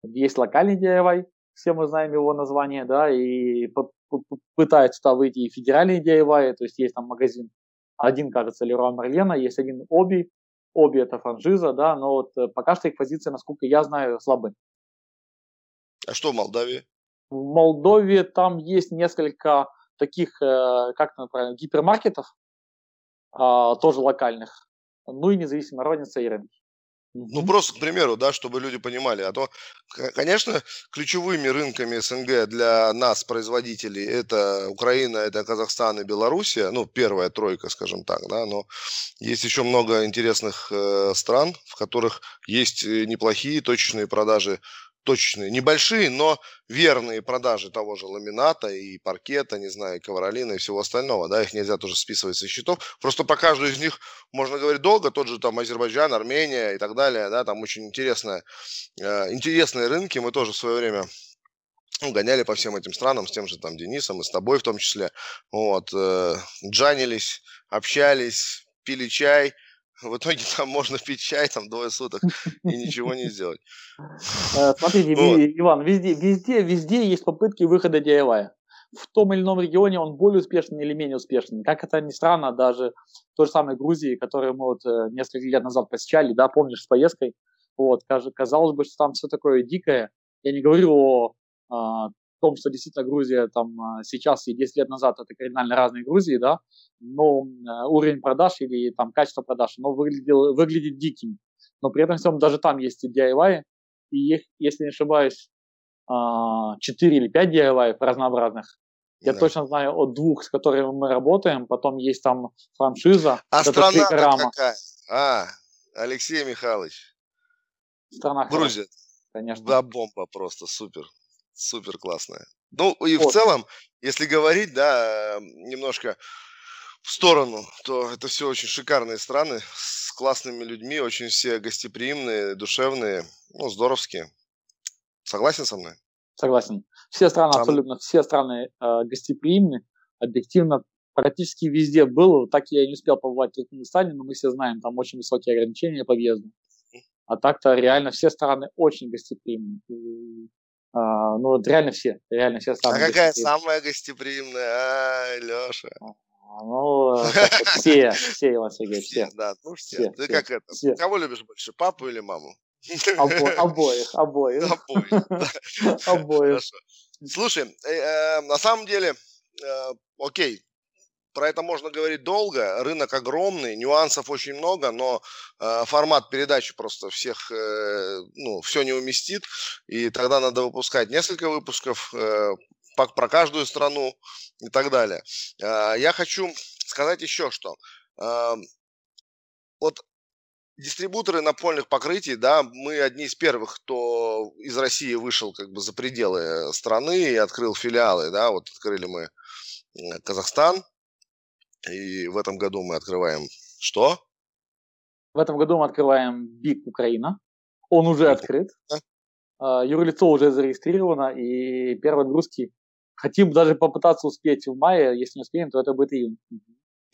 Есть локальный DIY, все мы знаем его название, да, и пытаются туда выйти и федеральные DIY, то есть есть там магазин, один, кажется, Леруа Мерлена, есть один Оби, Оби это франшиза, да, но вот э, пока что их позиции, насколько я знаю, слабы. А что в Молдавии? В Молдове там есть несколько таких, э, как это правильно, гипермаркетов, а, тоже локальных, ну и независимая розница и рынки. Ну, просто, к примеру, да, чтобы люди понимали. А то, конечно, ключевыми рынками СНГ для нас, производителей, это Украина, это Казахстан и Белоруссия. Ну, первая тройка, скажем так, да. Но есть еще много интересных э, стран, в которых есть э, неплохие точечные продажи точечные, небольшие, но верные продажи того же ламината и паркета, не знаю, ковролина и всего остального, да, их нельзя тоже списывать со счетов. Просто по каждой из них можно говорить долго, тот же там Азербайджан, Армения и так далее, да, там очень интересные, э, интересные рынки, мы тоже в свое время ну, гоняли по всем этим странам, с тем же там Денисом и с тобой в том числе, вот, э, джанились, общались, пили чай, в итоге там можно пить чай там двое суток и ничего не сделать. Э, смотрите, Иван, везде, везде, везде есть попытки выхода DIY. В том или ином регионе он более успешный или менее успешный. Как это ни странно, даже в той же самой Грузии, которую мы вот э, несколько лет назад посещали, да, помнишь, с поездкой, вот, казалось бы, что там все такое дикое. Я не говорю о а, том, что действительно Грузия там а, сейчас и 10 лет назад это кардинально разные Грузии, да, но э, уровень продаж или там качество продаж, оно выглядел, выглядит диким. Но при этом всем даже там есть DIY, и их, если не ошибаюсь, 4 а, или 5 DIY разнообразных. Я да. точно знаю о двух, с которыми мы работаем. Потом есть там франшиза. А страна какая? А, Алексей Михайлович. Страна Грузия. Конечно. Да, бомба просто, супер. Супер классная. Ну и вот. в целом, если говорить, да, немножко в сторону, то это все очень шикарные страны с классными людьми, очень все гостеприимные, душевные, ну, здоровские. Согласен со мной? Согласен. Все страны, Там... абсолютно все страны э, гостеприимны, объективно практически везде был. Так я не успел побывать в Туркменистане, но мы все знаем, там очень высокие ограничения по въезду. А так-то реально все страны очень гостеприимны. А, ну, вот реально все, реально все А какая самая гостеприимная, а, Леша? А, ну, все, все, Иван Сергеевич, все. Да, ну все. Ты как это? Кого любишь больше, папу или маму? обоих, обоих. Обоих. Обоих. Слушай, э, э, на самом деле, э, окей, про это можно говорить долго. Рынок огромный, нюансов очень много, но э, формат передачи просто всех, э, ну, все не уместит. И тогда надо выпускать несколько выпусков э, по, про каждую страну и так далее. Э, я хочу сказать еще что. Э, вот дистрибуторы напольных покрытий, да, мы одни из первых, кто из России вышел как бы за пределы страны и открыл филиалы, да, вот открыли мы Казахстан, и в этом году мы открываем что? В этом году мы открываем БИК Украина. Он уже открыт. А, юрлицо уже зарегистрировано, и первые отгрузки хотим даже попытаться успеть в мае. Если не успеем, то это будет июнь.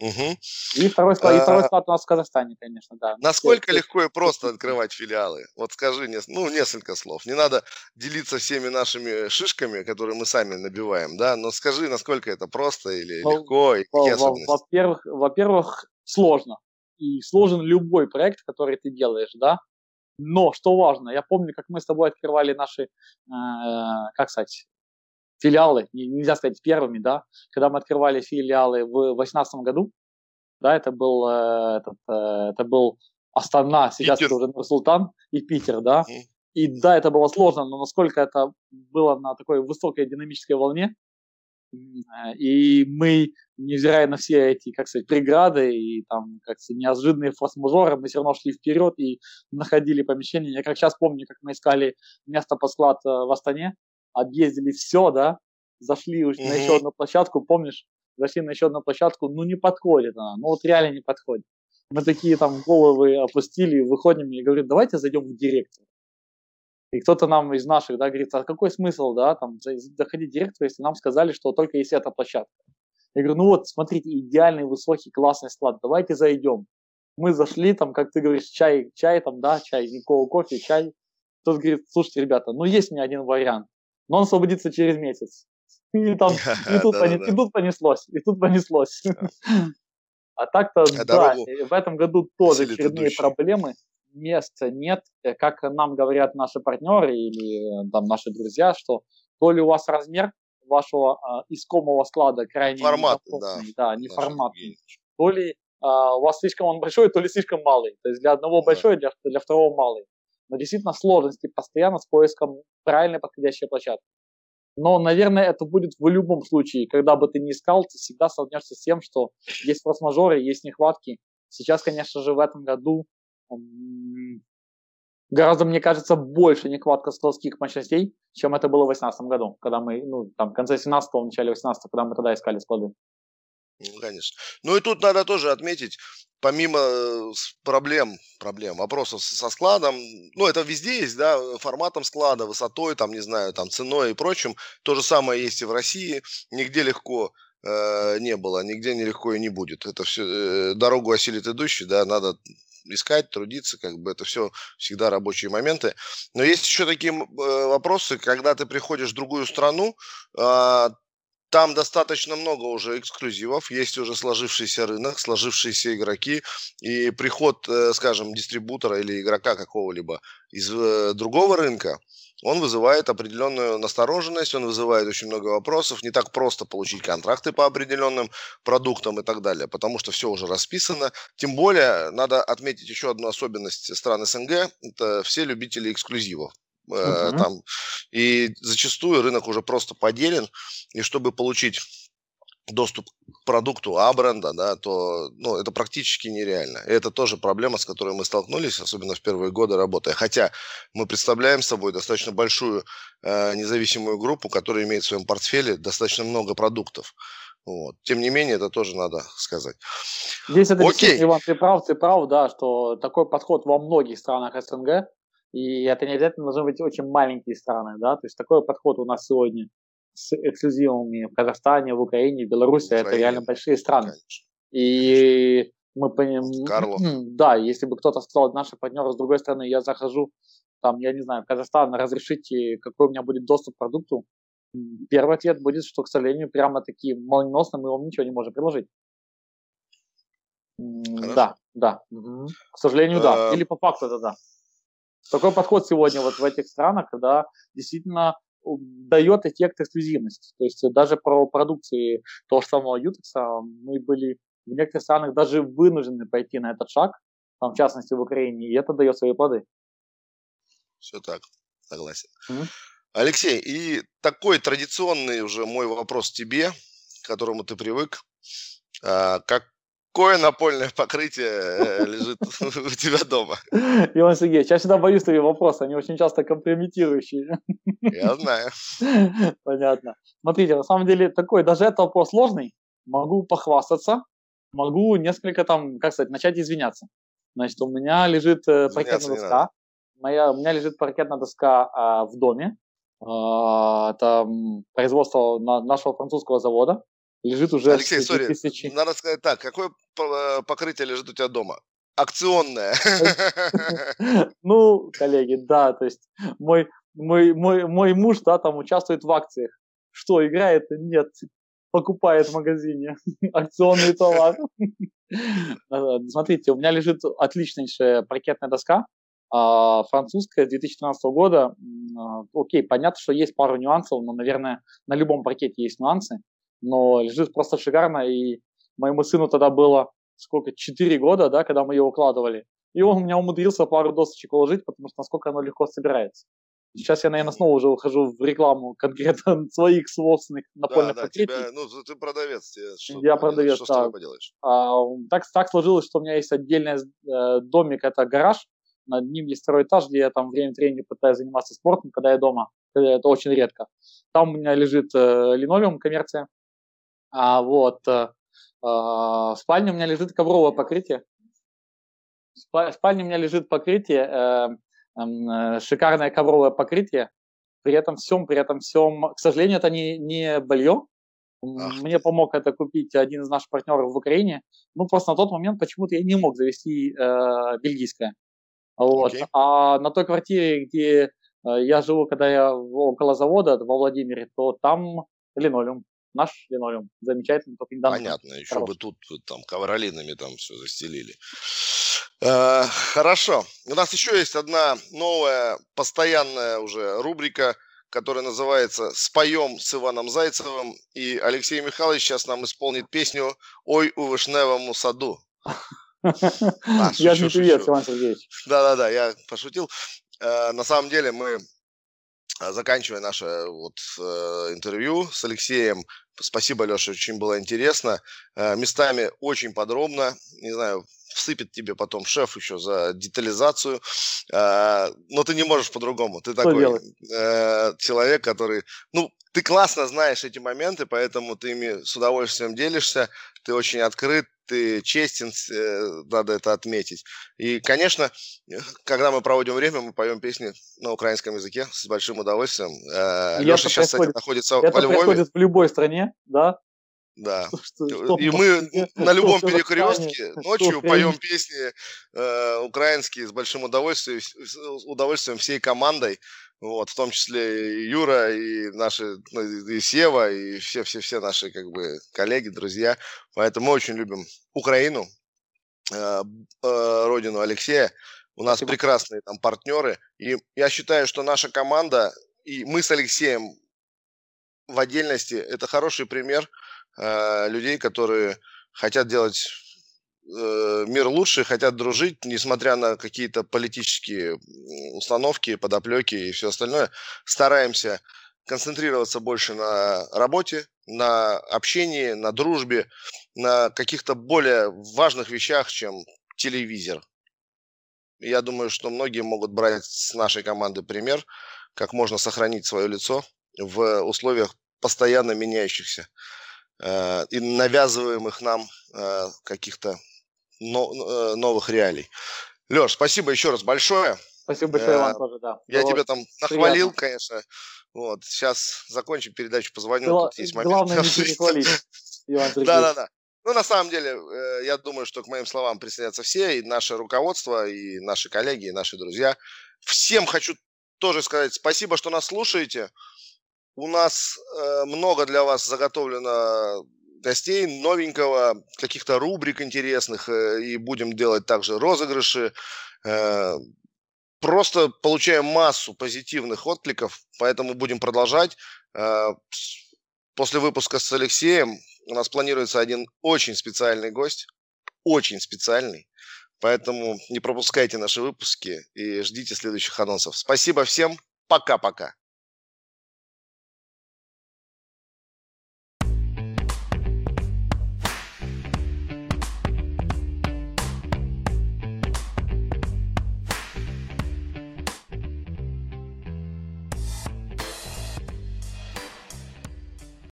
Угу. И, второй склад, и второй а, склад у нас в Казахстане, конечно, да. Насколько легко и просто открывать филиалы? Вот скажи, ну, несколько слов. Не надо делиться всеми нашими шишками, которые мы сами набиваем, да, но скажи, насколько это просто или ну, легко, и какие особенности? Во-первых, во-первых, сложно. И сложен любой проект, который ты делаешь, да. Но, что важно, я помню, как мы с тобой открывали наши, э, как сказать, филиалы, нельзя сказать первыми, да, когда мы открывали филиалы в 2018 году, да, это был, э, этот, э, это был Астана, сейчас Питер. это уже Нур-Султан и Питер, да, mm. и да, это было сложно, но насколько это было на такой высокой динамической волне, Э, и мы, невзирая на все эти, как сказать, преграды и там, как сказать, неожиданные форс-мажоры, мы все равно шли вперед и находили помещение. Я как сейчас помню, как мы искали место под склад в Астане, объездили все, да, зашли уж mm-hmm. на еще одну площадку, помнишь, зашли на еще одну площадку, ну не подходит она, ну вот реально не подходит. Мы такие там головы опустили, выходим и говорим, давайте зайдем в директор. И кто-то нам из наших, да, говорит, а какой смысл, да, там, заходить директору, если нам сказали, что только есть эта площадка. Я говорю, ну вот, смотрите, идеальный, высокий, классный склад, давайте зайдем. Мы зашли, там, как ты говоришь, чай, чай, там, да, чай, никакого кофе, чай. Тот говорит, слушайте, ребята, ну есть мне один вариант, но он освободится через месяц. И, там, и, тут, понес, и тут понеслось, и тут понеслось. А так-то, да, в этом году тоже очередные проблемы. Места нет, э, как нам говорят наши партнеры или э, там наши друзья, что то ли у вас размер вашего э, искомого склада крайне формат, да, да, не форматный, то ли э, у вас слишком он большой, то ли слишком малый. То есть для одного большой, для, для второго малый. Но действительно сложности постоянно с поиском правильной подходящей площадки. Но, наверное, это будет в любом случае. Когда бы ты ни искал, ты всегда столкнешься с тем, что есть форс-мажоры, есть нехватки. Сейчас, конечно же, в этом году гораздо, мне кажется, больше нехватка складских мощностей, чем это было в 2018 году, когда мы, ну, там, в конце 17 в начале 18 когда мы тогда искали склады. Ну, конечно. Ну и тут надо тоже отметить, помимо э, проблем, проблем, вопросов со складом, ну это везде есть, да, форматом склада, высотой, там, не знаю, там, ценой и прочим, то же самое есть и в России, нигде легко э, не было, нигде нелегко и не будет. Это все, э, дорогу осилит идущий, да, надо искать, трудиться, как бы это все всегда рабочие моменты. Но есть еще такие э, вопросы, когда ты приходишь в другую страну, а, там достаточно много уже эксклюзивов, есть уже сложившийся рынок, сложившиеся игроки, и приход, э, скажем, дистрибутора или игрока какого-либо из э, другого рынка, он вызывает определенную настороженность, он вызывает очень много вопросов. Не так просто получить контракты по определенным продуктам и так далее, потому что все уже расписано. Тем более, надо отметить еще одну особенность стран СНГ. Это все любители эксклюзивов. Uh-huh. Там, и зачастую рынок уже просто поделен. И чтобы получить доступ к продукту А-бренда, да, то ну, это практически нереально. И это тоже проблема, с которой мы столкнулись, особенно в первые годы работая. Хотя мы представляем собой достаточно большую э, независимую группу, которая имеет в своем портфеле достаточно много продуктов. Вот. Тем не менее, это тоже надо сказать. Здесь это Окей. Иван, ты прав, ты прав, да, что такой подход во многих странах СНГ, и это не обязательно должны быть очень маленькие страны, да, то есть такой подход у нас сегодня с эксклюзивами в Казахстане, в Украине, в Беларуси, Украине. это реально большие страны. Конечно. И мы понимаем, Карло. да, если бы кто-то сказал, наши партнеры с другой стороны, я захожу, там, я не знаю, в Казахстан, разрешите, какой у меня будет доступ к продукту, первый ответ будет, что, к сожалению, прямо таки молниеносно мы вам ничего не можем предложить. Хорошо. Да, да. Угу. К сожалению, да. А. Или по факту это да. Такой подход сегодня вот в этих странах, когда действительно дает эффект эксклюзивности. То есть даже про продукции того же самого Ютекса мы были в некоторых странах даже вынуждены пойти на этот шаг, там, в частности в Украине, и это дает свои плоды. Все так, согласен. Mm-hmm. Алексей, и такой традиционный уже мой вопрос тебе, к которому ты привык. А, как, Какое напольное покрытие э, лежит у тебя дома? Иван Сергеевич, я всегда боюсь твоих вопросов, они очень часто компрометирующие. Я знаю. Понятно. Смотрите, на самом деле такой, даже этот вопрос сложный, могу похвастаться, могу несколько там, как сказать, начать извиняться. Значит, у меня лежит э, паркетная доска, моя, у меня лежит паркетная доска а, в доме, а, это производство на, нашего французского завода, лежит уже Алексей, сори, тысячи. надо сказать так, какое э, покрытие лежит у тебя дома? Акционное. Ну, коллеги, да, то есть мой, мой, мой, мой муж, да, там участвует в акциях. Что, играет? Нет. Покупает в магазине акционный товар. Смотрите, у меня лежит отличнейшая паркетная доска. А французская 2013 года, а, окей, понятно, что есть пару нюансов, но, наверное, на любом паркете есть нюансы, но лежит просто шикарно, и моему сыну тогда было сколько, 4 года, да, когда мы ее укладывали, и он у меня умудрился пару досочек уложить, потому что насколько оно легко собирается. Сейчас я, наверное, снова уже ухожу в рекламу конкретно своих собственных напольных да, да, покрытий. Тебя, ну, ты продавец. Тебе что я продавец, что да. С а, так, так сложилось, что у меня есть отдельный э, домик, это гараж, над ним есть второй этаж, где я там время от времени пытаюсь заниматься спортом, когда я дома. Это очень редко. Там у меня лежит э, линолеум, коммерция. А вот э, э, в спальне у меня лежит ковровое покрытие. В спальне у меня лежит покрытие, э, э, шикарное ковровое покрытие. При этом всем, при этом всем, к сожалению, это не, не белье. Ах. Мне помог это купить один из наших партнеров в Украине. Ну, просто на тот момент почему-то я не мог завести э, бельгийское. Вот. Okay. А на той квартире, где э, я живу, когда я около завода во Владимире, то там линолеум. Наш линолеум. Замечательный, только недавно. Понятно, еще хороший. бы тут там ковролинами там все застелили. Э, хорошо. У нас еще есть одна новая, постоянная уже рубрика, которая называется «Споем с Иваном Зайцевым». И Алексей Михайлович сейчас нам исполнит песню «Ой, у вишневому саду». Я не привет, Иван Сергеевич. Да-да-да, я пошутил. Э, на самом деле мы, заканчивая наше вот э, интервью с Алексеем, спасибо, Леша, очень было интересно. Местами очень подробно, не знаю, всыпет тебе потом шеф еще за детализацию, но ты не можешь по-другому. Ты такой человек, который, ну, ты классно знаешь эти моменты, поэтому ты ими с удовольствием делишься, ты очень открыт, ты честен, э, надо это отметить. И, конечно, когда мы проводим время, мы поем песни на украинском языке с большим удовольствием. Э, Леша сейчас, кстати, находится это во Львове. Это происходит в любой стране, да? Да. Что, что, и мы что, на любом перекрестке ночью поем песни э, украинские с большим удовольствием, с удовольствием всей командой. Вот, в том числе и Юра, и наши, ну, и Сева, и все-все-все наши, как бы, коллеги, друзья. Поэтому мы очень любим Украину, э, э, родину Алексея. У нас Спасибо. прекрасные там партнеры. И я считаю, что наша команда, и мы с Алексеем в отдельности, это хороший пример э, людей, которые хотят делать Э, мир лучше, хотят дружить, несмотря на какие-то политические установки, подоплеки и все остальное. Стараемся концентрироваться больше на работе, на общении, на дружбе, на каких-то более важных вещах, чем телевизор. Я думаю, что многие могут брать с нашей команды пример, как можно сохранить свое лицо в условиях постоянно меняющихся э, и навязываемых нам э, каких-то Э, новых реалий. Леш, спасибо еще раз большое. Спасибо большое, Иван, тоже, да. Я тебя там нахвалил, конечно. Вот, сейчас закончим передачу, позвоню. Гла- тут есть момент. Главное не перехвалить, Иван Да, да, да. Ну, на самом деле, э, я думаю, что к моим словам присоединятся все, и наше руководство, и наши коллеги, и наши друзья. Всем хочу тоже сказать спасибо, что нас слушаете. У нас э, много для вас заготовлено гостей новенького, каких-то рубрик интересных, э, и будем делать также розыгрыши. Э, просто получаем массу позитивных откликов, поэтому будем продолжать. Э, после выпуска с Алексеем у нас планируется один очень специальный гость, очень специальный. Поэтому не пропускайте наши выпуски и ждите следующих анонсов. Спасибо всем. Пока-пока.